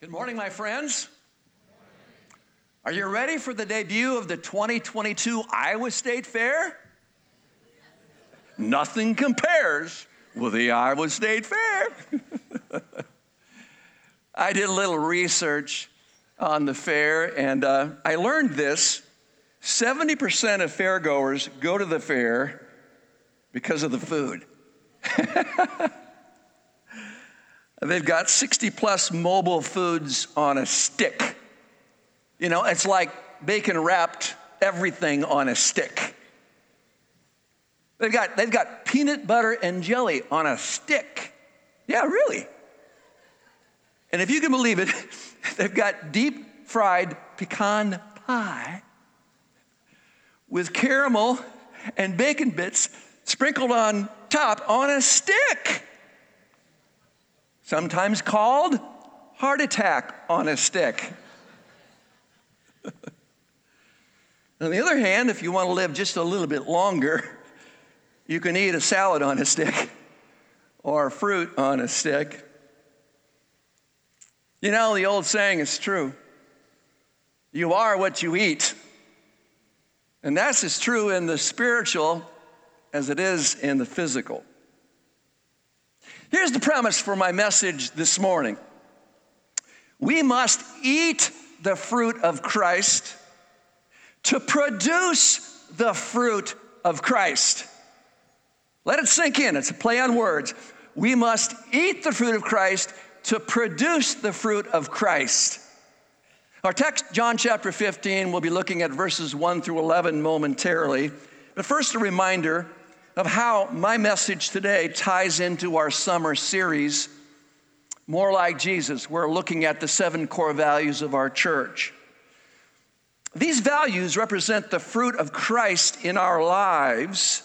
Good morning, my friends. Are you ready for the debut of the 2022 Iowa State Fair? Nothing compares with the Iowa State Fair. I did a little research on the fair and uh, I learned this 70% of fairgoers go to the fair because of the food. They've got 60 plus mobile foods on a stick. You know, it's like bacon wrapped everything on a stick. They've got, they've got peanut butter and jelly on a stick. Yeah, really. And if you can believe it, they've got deep fried pecan pie with caramel and bacon bits sprinkled on top on a stick sometimes called heart attack on a stick. on the other hand, if you want to live just a little bit longer, you can eat a salad on a stick or fruit on a stick. You know, the old saying is true you are what you eat. And that's as true in the spiritual as it is in the physical. Here's the premise for my message this morning we must eat the fruit of Christ to produce the fruit of Christ. Let it sink in. It's a play on words. We must eat the fruit of Christ to produce the fruit of Christ. Our text, John chapter 15, we'll be looking at verses 1 through 11 momentarily. But first, a reminder of how my message today ties into our summer series, More Like Jesus. We're looking at the seven core values of our church. These values represent the fruit of Christ in our lives.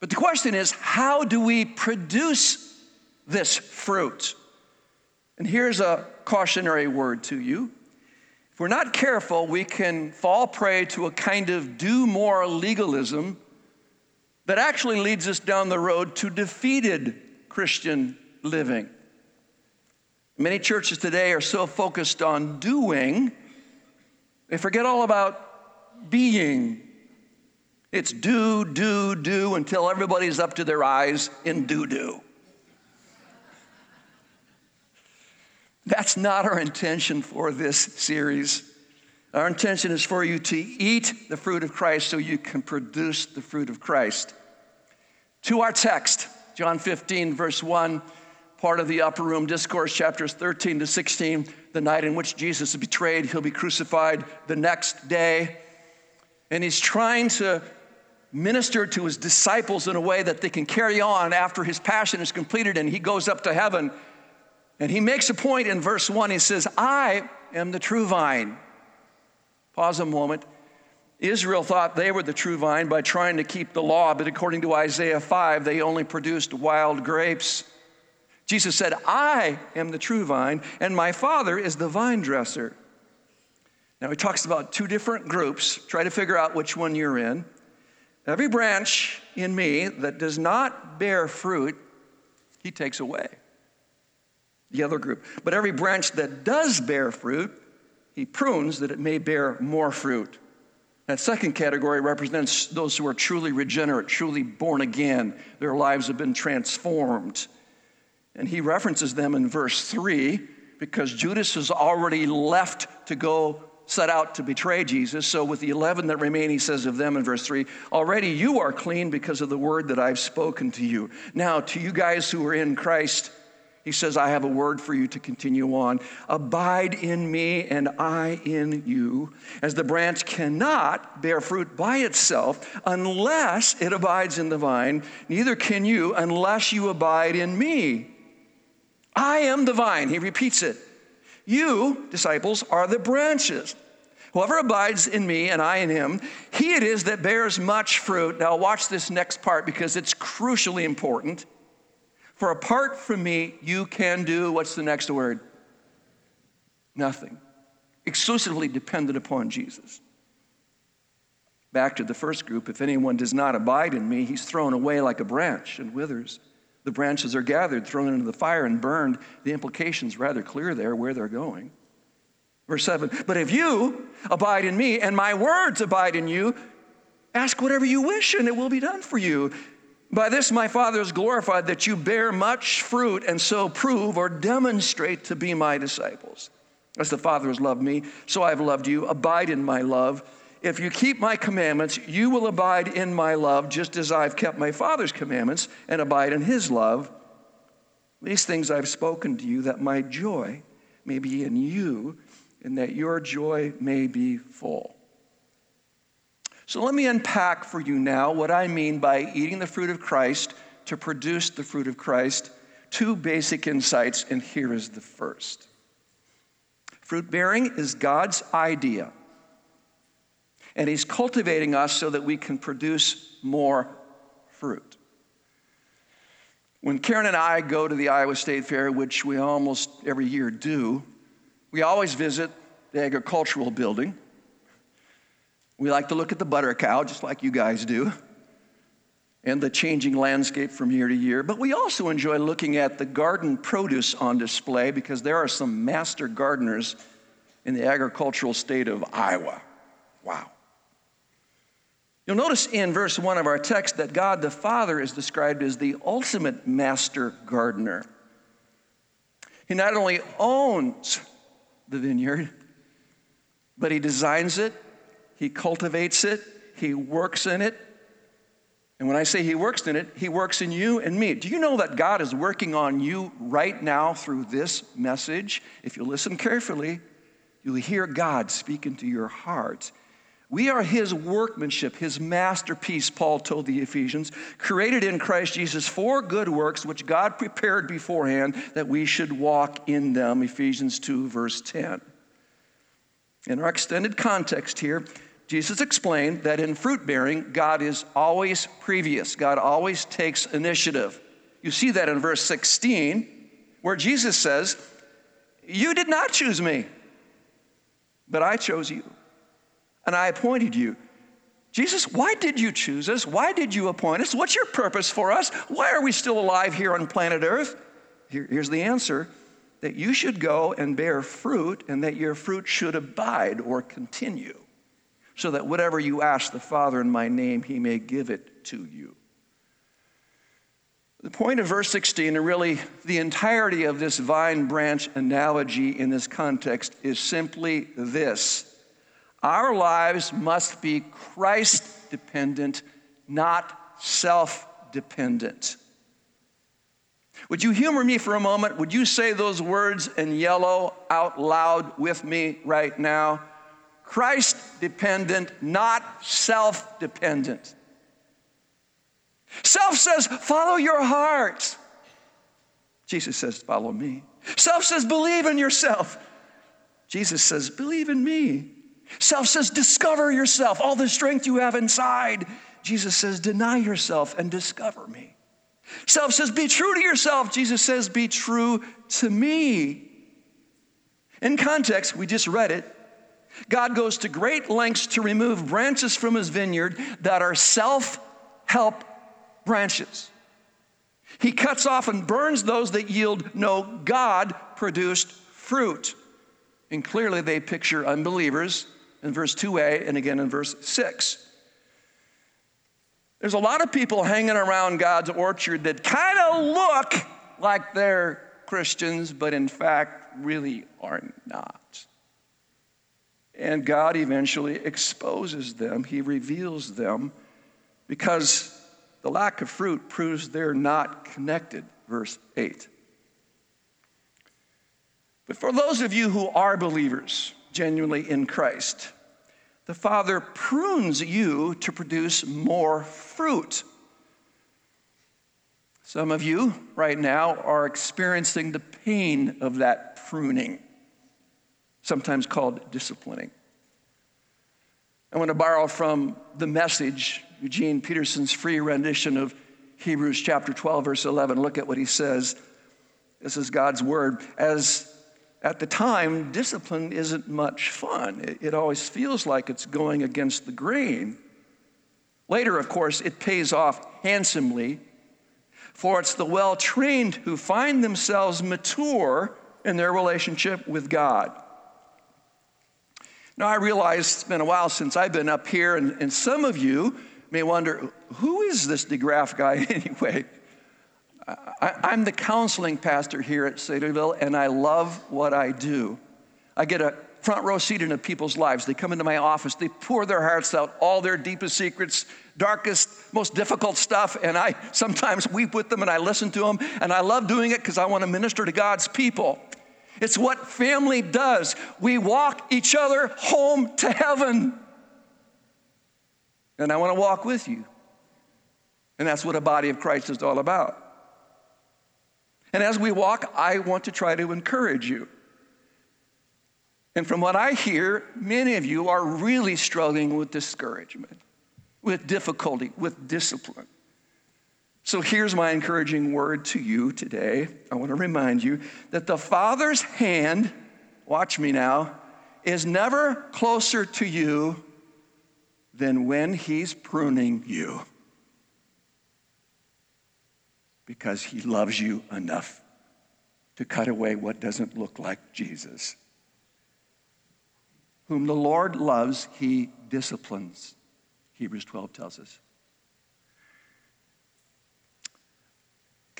But the question is, how do we produce this fruit? And here's a cautionary word to you. If we're not careful, we can fall prey to a kind of do more legalism that actually leads us down the road to defeated Christian living. Many churches today are so focused on doing, they forget all about being. It's do, do, do until everybody's up to their eyes in do, do. That's not our intention for this series. Our intention is for you to eat the fruit of Christ so you can produce the fruit of Christ. To our text, John 15, verse 1, part of the upper room discourse, chapters 13 to 16, the night in which Jesus is betrayed, he'll be crucified the next day. And he's trying to minister to his disciples in a way that they can carry on after his passion is completed and he goes up to heaven. And he makes a point in verse 1. He says, I am the true vine. Pause a moment. Israel thought they were the true vine by trying to keep the law, but according to Isaiah 5, they only produced wild grapes. Jesus said, I am the true vine, and my Father is the vine dresser. Now, he talks about two different groups. Try to figure out which one you're in. Every branch in me that does not bear fruit, he takes away. The other group. But every branch that does bear fruit, he prunes that it may bear more fruit. That second category represents those who are truly regenerate, truly born again. Their lives have been transformed. And he references them in verse 3 because Judas has already left to go set out to betray Jesus. So, with the 11 that remain, he says of them in verse 3 Already you are clean because of the word that I've spoken to you. Now, to you guys who are in Christ, he says, I have a word for you to continue on. Abide in me and I in you, as the branch cannot bear fruit by itself unless it abides in the vine, neither can you unless you abide in me. I am the vine. He repeats it. You, disciples, are the branches. Whoever abides in me and I in him, he it is that bears much fruit. Now, watch this next part because it's crucially important. For apart from me, you can do what's the next word? Nothing. Exclusively dependent upon Jesus. Back to the first group if anyone does not abide in me, he's thrown away like a branch and withers. The branches are gathered, thrown into the fire, and burned. The implication's rather clear there where they're going. Verse 7 But if you abide in me and my words abide in you, ask whatever you wish and it will be done for you. By this my Father is glorified that you bear much fruit and so prove or demonstrate to be my disciples. As the Father has loved me, so I have loved you. Abide in my love. If you keep my commandments, you will abide in my love, just as I've kept my Father's commandments and abide in his love. These things I've spoken to you, that my joy may be in you, and that your joy may be full. So let me unpack for you now what I mean by eating the fruit of Christ to produce the fruit of Christ. Two basic insights, and here is the first. Fruit bearing is God's idea, and He's cultivating us so that we can produce more fruit. When Karen and I go to the Iowa State Fair, which we almost every year do, we always visit the agricultural building. We like to look at the butter cow, just like you guys do, and the changing landscape from year to year. But we also enjoy looking at the garden produce on display because there are some master gardeners in the agricultural state of Iowa. Wow. You'll notice in verse 1 of our text that God the Father is described as the ultimate master gardener. He not only owns the vineyard, but he designs it, he cultivates it, he works in it. And when I say he works in it, he works in you and me. Do you know that God is working on you right now through this message? If you listen carefully, you'll hear God speak into your heart. We are his workmanship, his masterpiece, Paul told the Ephesians, created in Christ Jesus for good works, which God prepared beforehand that we should walk in them. Ephesians 2, verse 10. In our extended context here, Jesus explained that in fruit bearing, God is always previous, God always takes initiative. You see that in verse 16, where Jesus says, You did not choose me, but I chose you, and I appointed you. Jesus, why did you choose us? Why did you appoint us? What's your purpose for us? Why are we still alive here on planet Earth? Here, here's the answer that you should go and bear fruit and that your fruit should abide or continue, so that whatever you ask the Father in my name, he may give it to you. The point of verse 16, and really the entirety of this vine branch analogy in this context, is simply this Our lives must be Christ dependent, not self dependent. Would you humor me for a moment? Would you say those words in yellow out loud with me right now? Christ dependent, not self dependent. Self says, follow your heart. Jesus says, follow me. Self says, believe in yourself. Jesus says, believe in me. Self says, discover yourself, all the strength you have inside. Jesus says, deny yourself and discover me. Self says, be true to yourself. Jesus says, be true to me. In context, we just read it. God goes to great lengths to remove branches from his vineyard that are self help branches. He cuts off and burns those that yield no God produced fruit. And clearly they picture unbelievers in verse 2a and again in verse 6. There's a lot of people hanging around God's orchard that kind of look like they're Christians, but in fact really are not. And God eventually exposes them, He reveals them, because the lack of fruit proves they're not connected. Verse 8. But for those of you who are believers, genuinely in Christ, the Father prunes you to produce more fruit. Some of you right now are experiencing the pain of that pruning, sometimes called disciplining. I want to borrow from the message, Eugene Peterson's free rendition of Hebrews chapter 12, verse 11. Look at what he says. This is God's word. As at the time, discipline isn't much fun. It, it, always feels like it's going against the grain. Later, of course, it pays off handsomely. For it's the well trained who find themselves mature in their relationship with God. Now, I realize it's been a while since I've been up here, and, and some of you may wonder who is this DeGraff guy anyway? I, am the counseling pastor here at Cedarville, and I love what I do. I get a front row seat into people's lives. They come into my office, they pour their hearts out, all their deepest secrets, darkest, most difficult stuff, and I sometimes weep with them and I listen to them, and I love doing it because I want to minister to God's people. It's what family does. We walk each other home to heaven. And I want to walk with you. And that's what a body of Christ is all about. And as we walk, I want to try to encourage you. And from what I hear, many of you are really struggling with discouragement, with difficulty, with discipline. So here's my encouraging word to you today. I want to remind you that the Father's hand, watch me now, is never closer to you than when He's pruning you. Because He loves you enough to cut away what doesn't look like Jesus. Whom the Lord loves, He disciplines, Hebrews 12 tells us.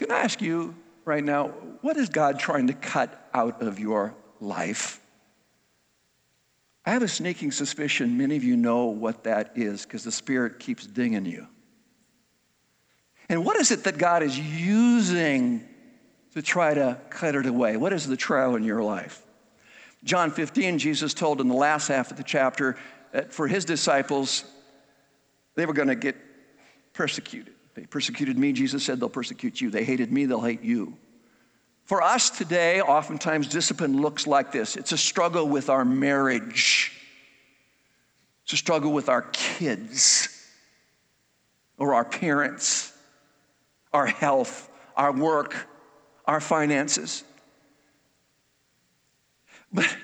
Can I ask you right now, what is God trying to cut out of your life? I have a sneaking suspicion many of you know what that is because the Spirit keeps dinging you. And what is it that God is using to try to cut it away? What is the trial in your life? John 15, Jesus told in the last half of the chapter that for his disciples, they were going to get persecuted. They persecuted me, Jesus said, they'll persecute you. They hated me, they'll hate you. For us today, oftentimes discipline looks like this it's a struggle with our marriage, it's a struggle with our kids or our parents, our health, our work, our finances. But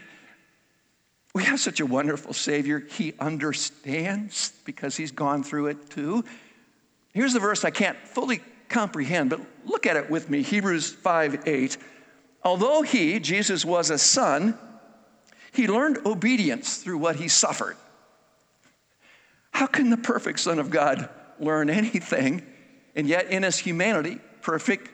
we have such a wonderful Savior. He understands because He's gone through it too. Here's the verse I can't fully comprehend, but look at it with me Hebrews 5 8. Although he, Jesus, was a son, he learned obedience through what he suffered. How can the perfect Son of God learn anything, and yet in his humanity, perfect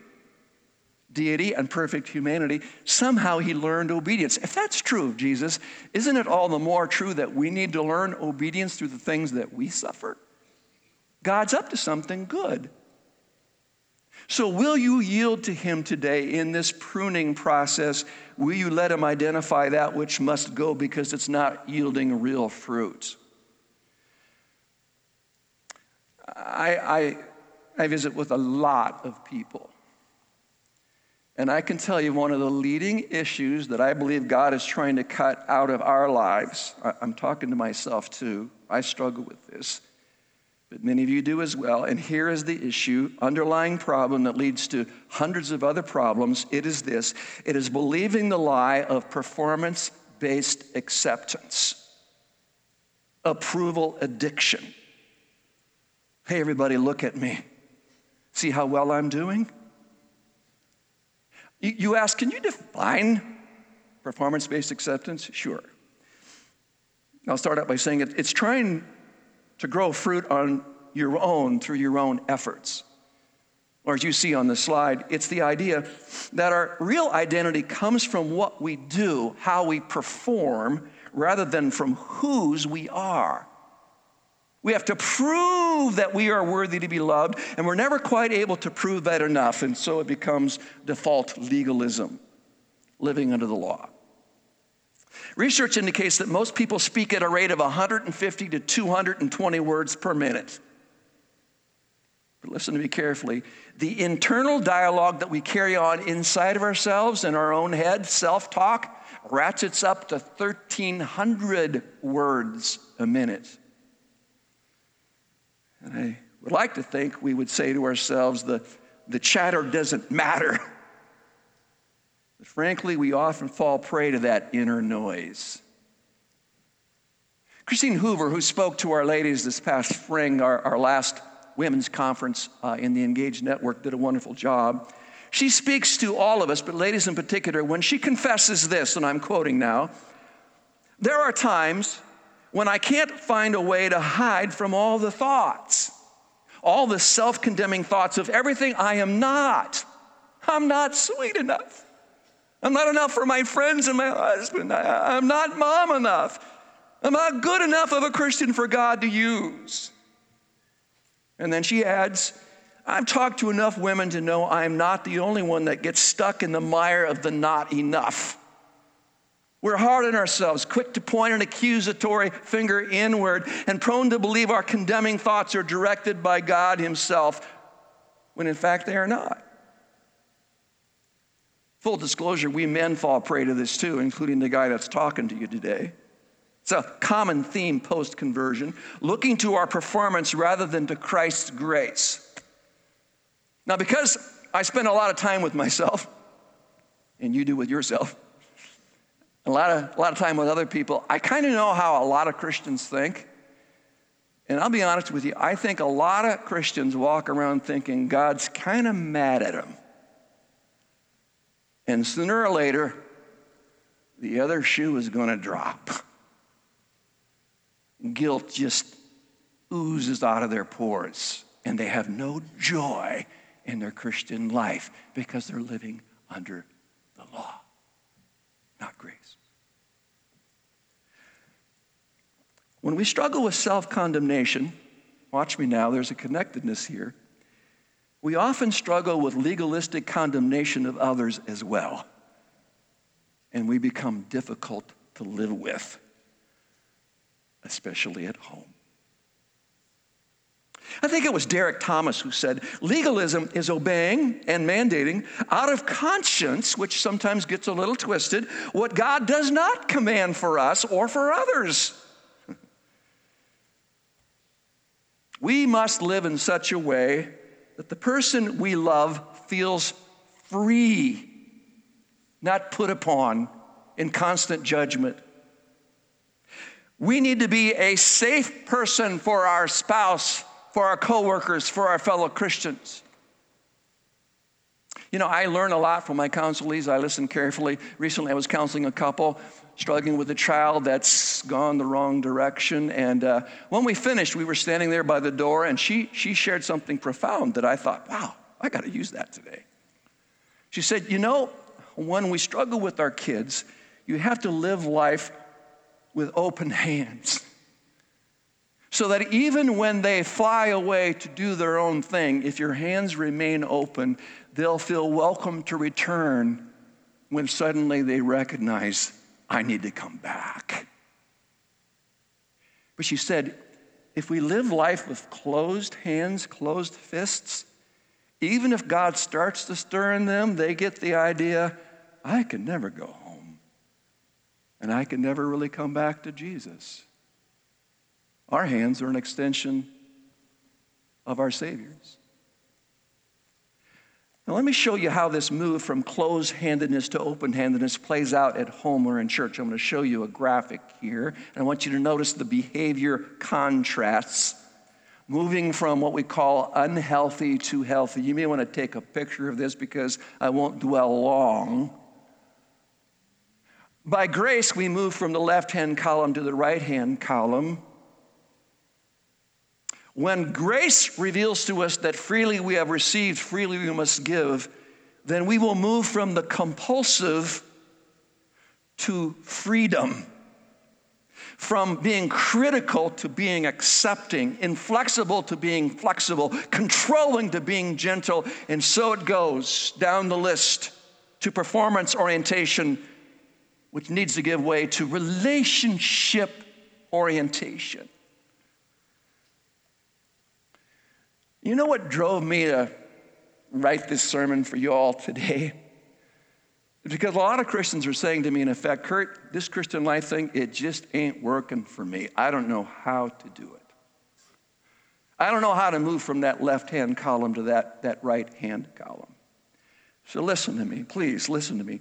deity and perfect humanity, somehow he learned obedience? If that's true of Jesus, isn't it all the more true that we need to learn obedience through the things that we suffer? God's up to something good. So, will you yield to Him today in this pruning process? Will you let Him identify that which must go because it's not yielding real fruit? I, I, I visit with a lot of people. And I can tell you one of the leading issues that I believe God is trying to cut out of our lives. I'm talking to myself too. I struggle with this but many of you do as well. And here is the issue underlying problem that leads to hundreds of other problems. It is this it is believing the lie of performance based acceptance, approval addiction. Hey, everybody, look at me. See how well I'm doing? You ask, can you define performance based acceptance? Sure. I'll start out by saying it, it's trying to grow fruit on your own through your own efforts. Or as you see on the slide, it's the idea that our real identity comes from what we do, how we perform, rather than from whose we are. We have to prove that we are worthy to be loved, and we're never quite able to prove that enough, and so it becomes default legalism, living under the law. Research indicates that most people speak at a rate of 150 to 220 words per minute. But listen to me carefully. The internal dialogue that we carry on inside of ourselves in our own head, self talk, ratchets up to 1,300 words a minute. And I would like to think we would say to ourselves, the, the chatter doesn't matter. But frankly, we often fall prey to that inner noise. Christine Hoover, who spoke to our ladies this past spring, our, our last women's conference uh, in the Engaged Network, did a wonderful job. She speaks to all of us, but ladies in particular, when she confesses this, and I'm quoting now there are times when I can't find a way to hide from all the thoughts, all the self condemning thoughts of everything I am not. I'm not sweet enough. I'm not enough for my friends and my husband. I, am not mom enough. I'm not good enough of a Christian for God to use. And then she adds, I've talked to enough women to know I'm not the only one that gets stuck in the mire of the not enough. We're hard on ourselves, quick to point an accusatory finger inward, and prone to believe our condemning thoughts are directed by God Himself, when in fact they are not. Full disclosure, we men fall prey to this too, including the guy that's talking to you today. It's a common theme post conversion, looking to our performance rather than to Christ's grace. Now, because I spend a lot of time with myself, and you do with yourself, a lot of, a lot of time with other people, I kind of know how a lot of Christians think. And I'll be honest with you, I think a lot of Christians walk around thinking God's kind of mad at them. And sooner or later, the other shoe is going to drop. Guilt just oozes out of their pores, and they have no joy in their Christian life because they're living under the law, not grace. When we struggle with self condemnation, watch me now, there's a connectedness here. We often struggle with legalistic condemnation of others as well, and we become difficult to live with especially at home. I think it was Derek Thomas who said legalism is obeying and mandating out of conscience, which sometimes gets a little twisted, what God does not command for us or for others. we must live in such a way that the person we love feels free, not put upon in constant judgment. We need to be a safe person for our spouse, for our coworkers, for our fellow Christians. You know, I learn a lot from my counselees. I listen carefully. Recently, I was counseling a couple struggling with a child that's gone the wrong direction. And uh, when we finished, we were standing there by the door, and she, she shared something profound that I thought, wow, I got to use that today. She said, You know, when we struggle with our kids, you have to live life with open hands. So that even when they fly away to do their own thing, if your hands remain open, they'll feel welcome to return when suddenly they recognize, I need to come back. But she said, if we live life with closed hands, closed fists, even if God starts to stir in them, they get the idea, I can never go home. And I can never really come back to Jesus. Our hands are an extension of our Savior's. Now, let me show you how this move from closed handedness to open handedness plays out at home or in church. I'm going to show you a graphic here, and I want you to notice the behavior contrasts moving from what we call unhealthy to healthy. You may want to take a picture of this because I won't dwell long. By grace, we move from the left hand column to the right hand column. When grace reveals to us that freely we have received, freely we must give, then we will move from the compulsive to freedom. From being critical to being accepting, inflexible to being flexible, controlling to being gentle, and so it goes down the list to performance orientation which needs to give way to relationship orientation. You know what drove me to write this sermon for you all today? Because a lot of Christians are saying to me, in effect, Kurt, this Christian life thing, it just ain't working for me. I don't know how to do it. I don't know how to move from that left hand column to that, that right hand column. So listen to me, please listen to me.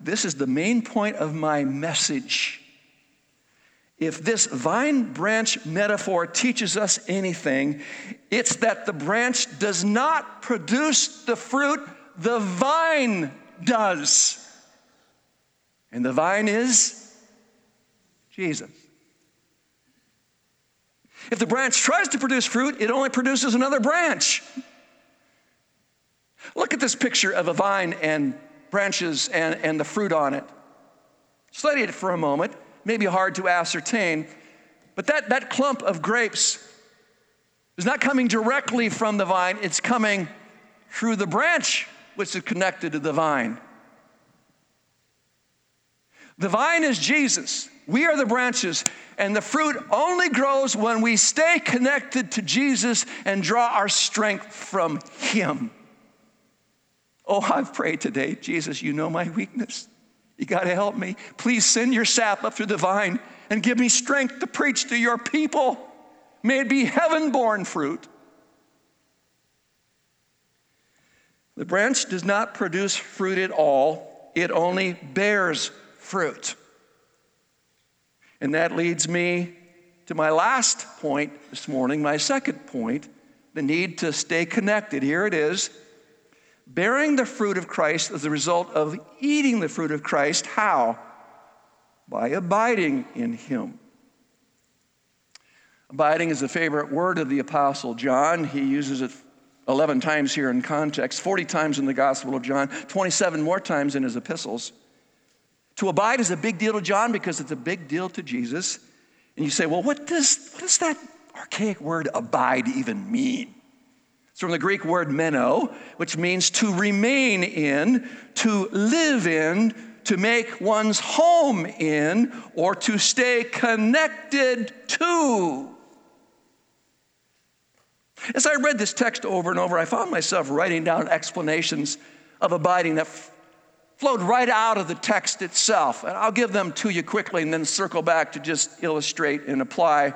This is the main point of my message. If this vine branch metaphor teaches us anything, it's that the branch does not produce the fruit, the vine does. And the vine is Jesus. If the branch tries to produce fruit, it only produces another branch. Look at this picture of a vine and branches and, and the fruit on it. Study it for a moment. Maybe hard to ascertain, but that, that clump of grapes is not coming directly from the vine, it's coming through the branch which is connected to the vine. The vine is Jesus. We are the branches, and the fruit only grows when we stay connected to Jesus and draw our strength from Him. Oh, I've prayed today, Jesus, you know my weakness. You got to help me. Please send your sap up through the vine and give me strength to preach to your people. May it be heaven born fruit. The branch does not produce fruit at all, it only bears fruit. And that leads me to my last point this morning, my second point the need to stay connected. Here it is bearing the fruit of Christ as a result of eating the fruit of Christ. How? By abiding in Him. Abiding is a favorite word of the Apostle John. He uses it 11 times here in context, 40 times in the Gospel of John, 27 more times in his epistles. To abide is a big deal to John because it's a big deal to Jesus. And you say, well, what does, what does that archaic word abide even mean? It's from the Greek word meno, which means to remain in, to live in, to make one's home in, or to stay connected to. As I read this text over and over, I found myself writing down explanations of abiding that f- flowed right out of the text itself. And I'll give them to you quickly and then circle back to just illustrate and apply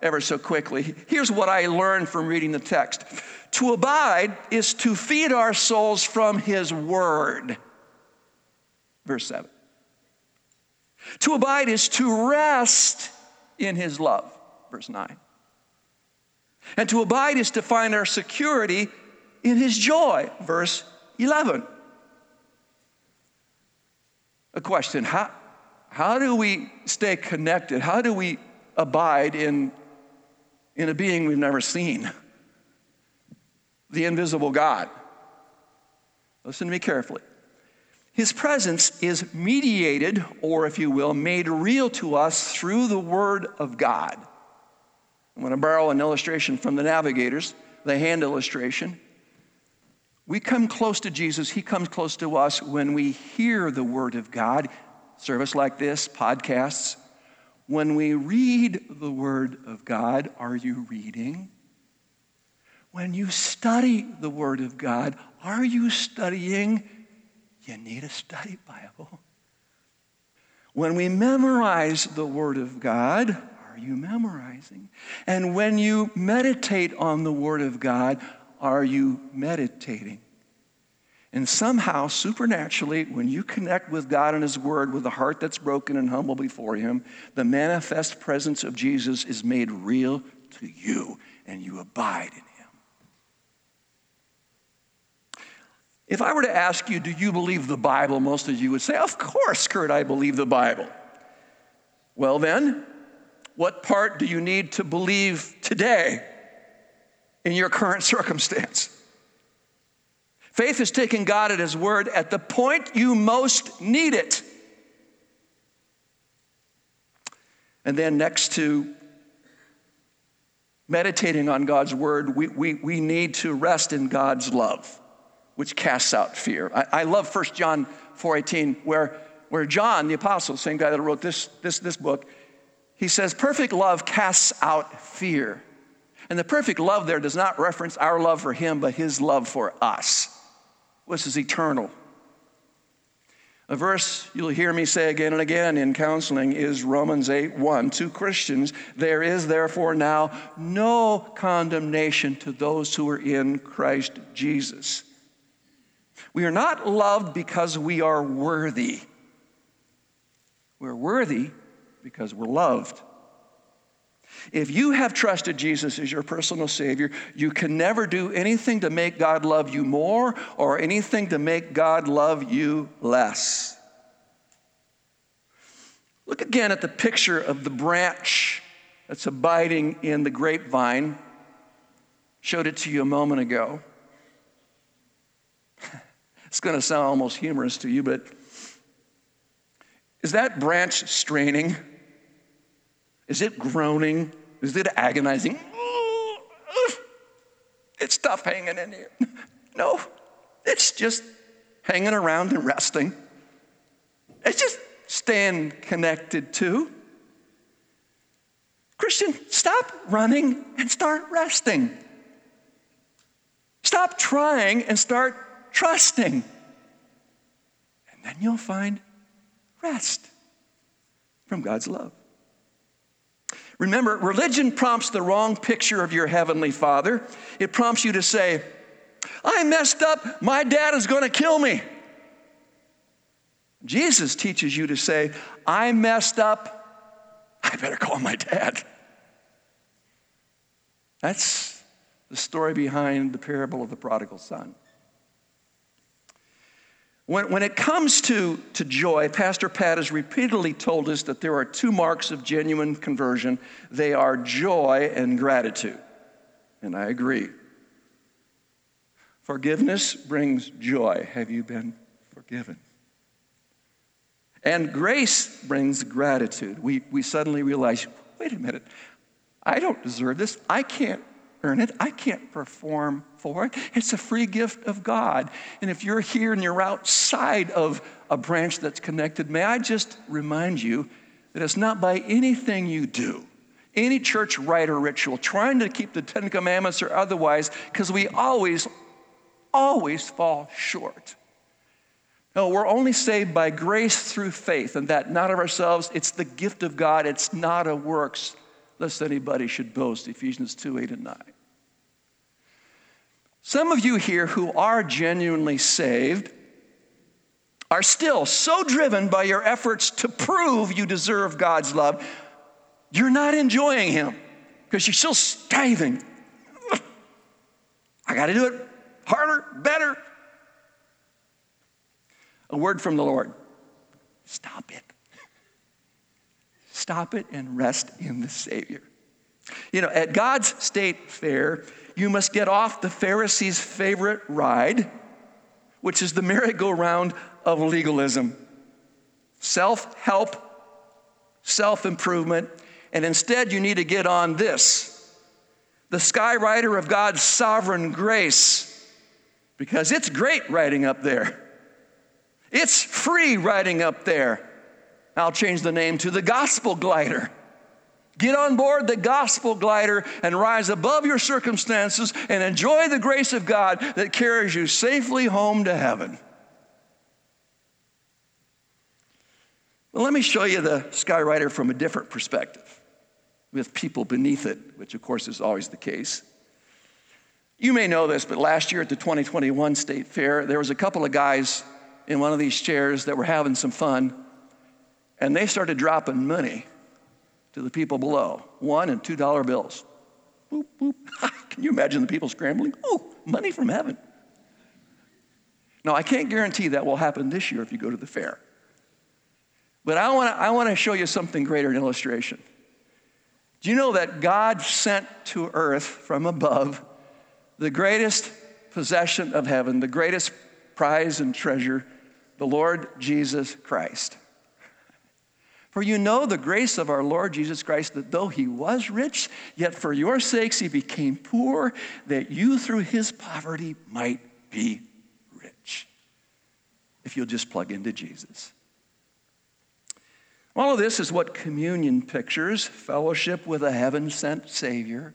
ever so quickly. Here's what I learned from reading the text To abide is to feed our souls from His Word. Verse 7. To abide is to rest in His love. Verse 9. And to abide is to find our security in His joy. Verse 11. A question how, how do we stay connected? How do we abide in in a being we've never seen the invisible God. Listen to me carefully. His presence is mediated, or if you will, made real to us through the Word of God. I'm going to borrow an illustration from the navigators, the hand illustration. We come close to Jesus, He comes close to us when we hear the Word of God. Service like this, podcasts, when we read the Word of God, are you reading? When you study the Word of God, are you studying? You need a study Bible. When we memorize the Word of God, are you memorizing? And when you meditate on the Word of God, are you meditating? And somehow, supernaturally, when you connect with God and His Word with a heart that's broken and humble before Him, the manifest presence of Jesus is made real to you and you abide in Him. If I were to ask you, do you believe the Bible? Most of you would say, Of course, Kurt, I believe the Bible. Well, then, what part do you need to believe today in your current circumstance? Faith is taking God at His word at the point you most need it. And then, next to meditating on God's word, we, we, we need to rest in God's love, which casts out fear. I, I love 1 John 4.18, where, where John, the apostle, same guy that wrote this, this, this book, he says, perfect love casts out fear. And the perfect love there does not reference our love for him, but his love for us which is eternal. A verse you'll hear me say again and again in counseling is Romans 8 1. To Christians, there is therefore now no condemnation to those who are in Christ Jesus. We are not loved because we are worthy. We're worthy because we're loved. If you have trusted Jesus as your personal Savior, you can never do anything to make God love you more or anything to make God love you less. Look again at the picture of the branch that's abiding in the grapevine. Showed it to you a moment ago. It's going to sound almost humorous to you, but is that branch straining? Is it groaning? Is it agonizing? It's tough hanging in here. No, it's just hanging around and resting. It's just staying connected to. Christian, stop running and start resting. Stop trying and start trusting. And then you'll find rest from God's love. Remember, religion prompts the wrong picture of your heavenly father. It prompts you to say, I messed up, my dad is going to kill me. Jesus teaches you to say, I messed up, I better call my dad. That's the story behind the parable of the prodigal son. When, when it comes to, to joy, Pastor Pat has repeatedly told us that there are two marks of genuine conversion they are joy and gratitude. And I agree. Forgiveness brings joy. Have you been forgiven? And grace brings gratitude. We, we suddenly realize wait a minute, I don't deserve this. I can't earn it. I can't perform for it. It's a free gift of God. And if you're here and you're outside of a branch that's connected, may I just remind you that it's not by anything you do, any church rite or ritual, trying to keep the Ten Commandments or otherwise, because we always, always fall short. No, we're only saved by grace through faith, and that not of ourselves. It's the gift of God. It's not a works, lest anybody should boast. Ephesians 2 8 and 9. Some of you here who are genuinely saved are still so driven by your efforts to prove you deserve God's love, you're not enjoying Him because you're still striving. I got to do it harder, better. A word from the Lord stop it. Stop it and rest in the Savior. You know, at God's state fair, you must get off the Pharisees' favorite ride, which is the merry-go-round of legalism. Self help, self improvement, and instead you need to get on this the skyrider of God's sovereign grace, because it's great riding up there. It's free riding up there. I'll change the name to the gospel glider. Get on board the gospel glider and rise above your circumstances and enjoy the grace of God that carries you safely home to heaven. Well, let me show you the skywriter from a different perspective with people beneath it, which of course is always the case. You may know this, but last year at the 2021 State Fair, there was a couple of guys in one of these chairs that were having some fun, and they started dropping money to the people below one and two dollar bills. Boop, boop. Can you imagine the people scrambling? Oh, money from heaven. Now, I can't guarantee that will happen this year if you go to the fair. But I want to I wanna show you something greater, in illustration. Do you know that God sent to earth from above the greatest possession of heaven, the greatest prize and treasure, the Lord Jesus Christ? For you know the grace of our Lord Jesus Christ, that though he was rich, yet for your sakes he became poor, that you through his poverty might be rich. If you'll just plug into Jesus. All of this is what communion pictures fellowship with a heaven sent Savior.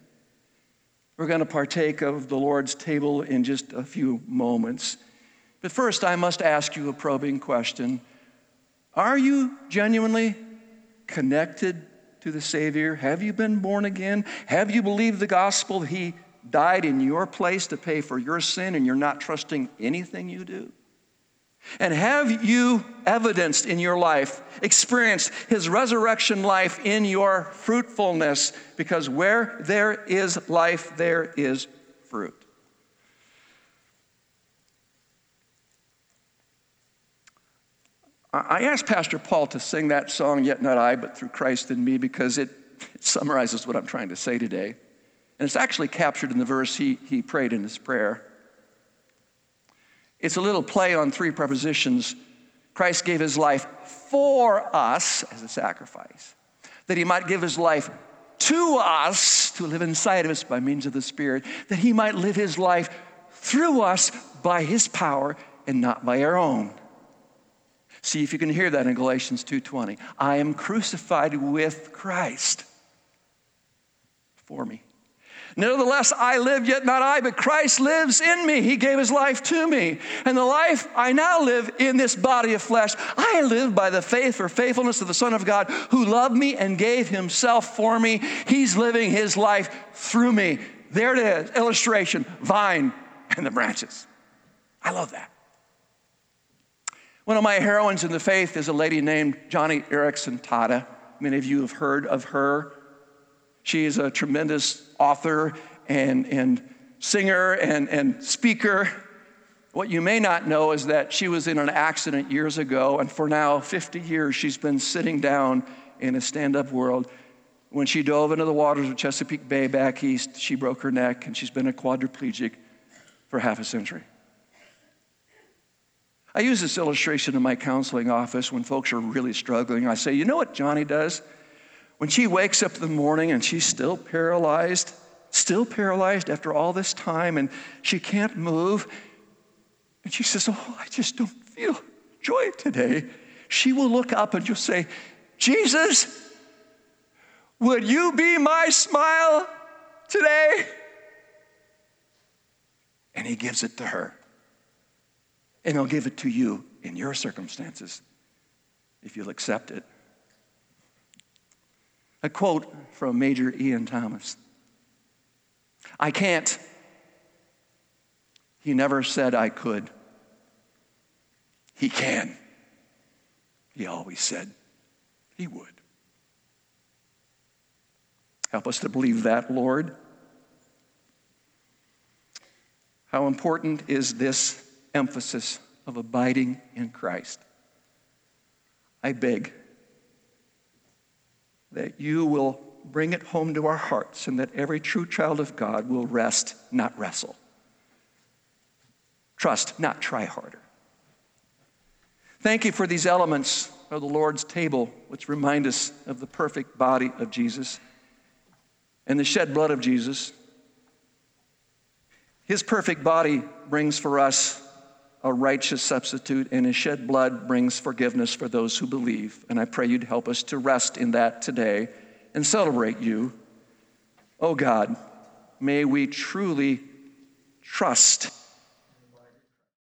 We're going to partake of the Lord's table in just a few moments. But first, I must ask you a probing question Are you genuinely connected to the Savior? Have you been born again? Have you believed the gospel He died in your place to pay for your sin and you're not trusting anything you do? And have you evidenced in your life, experienced his resurrection life in your fruitfulness? Because where there is life, there is fruit. I asked Pastor Paul to sing that song, Yet Not I, but Through Christ in Me, because it, it summarizes what I'm trying to say today. And it's actually captured in the verse he, he prayed in his prayer. It's a little play on three prepositions. Christ gave his life for us as a sacrifice, that he might give his life to us to live inside of us by means of the Spirit, that he might live his life through us by his power and not by our own. See if you can hear that in Galatians 2:20. I am crucified with Christ for me. Nevertheless, I live, yet not I, but Christ lives in me. He gave his life to me. And the life I now live in this body of flesh, I live by the faith or faithfulness of the Son of God who loved me and gave himself for me. He's living his life through me. There it is, illustration, vine and the branches. I love that. One of my heroines in the faith is a lady named Joni Eareckson Tada. Many of you have heard of her. She is a tremendous author and, and singer and, and speaker. What you may not know is that she was in an accident years ago, and for now 50 years she's been sitting down in a stand up world. When she dove into the waters of Chesapeake Bay back east, she broke her neck, and she's been a quadriplegic for half a century. I use this illustration in my counseling office when folks are really struggling. I say, you know what Joni does? When she wakes up in the morning and she's still paralyzed, still paralyzed after all this time, and she can't move, and she says, Oh, I just don't feel joy today. She will look up and just say, Jesus, would you be my smile today? And he gives it to her and He'll give it to you in your circumstances if you'll accept it. A quote from Major Ian Thomas I can't. He never said I could. He can. He always said he would. Help us to believe that, Lord. How important is this emphasis of abiding in Christ. I beg that you will bring it home to our hearts and that every true child of God will rest, not wrestle. Trust, not try harder. Thank you for these elements of the Lord's table, which remind us of the perfect body of Jesus and the shed blood of Jesus. His perfect body brings for us a righteous substitute, and his shed blood brings forgiveness for those who believe. And I pray you'd help us to rest in that today and celebrate you. Oh God, may we truly trust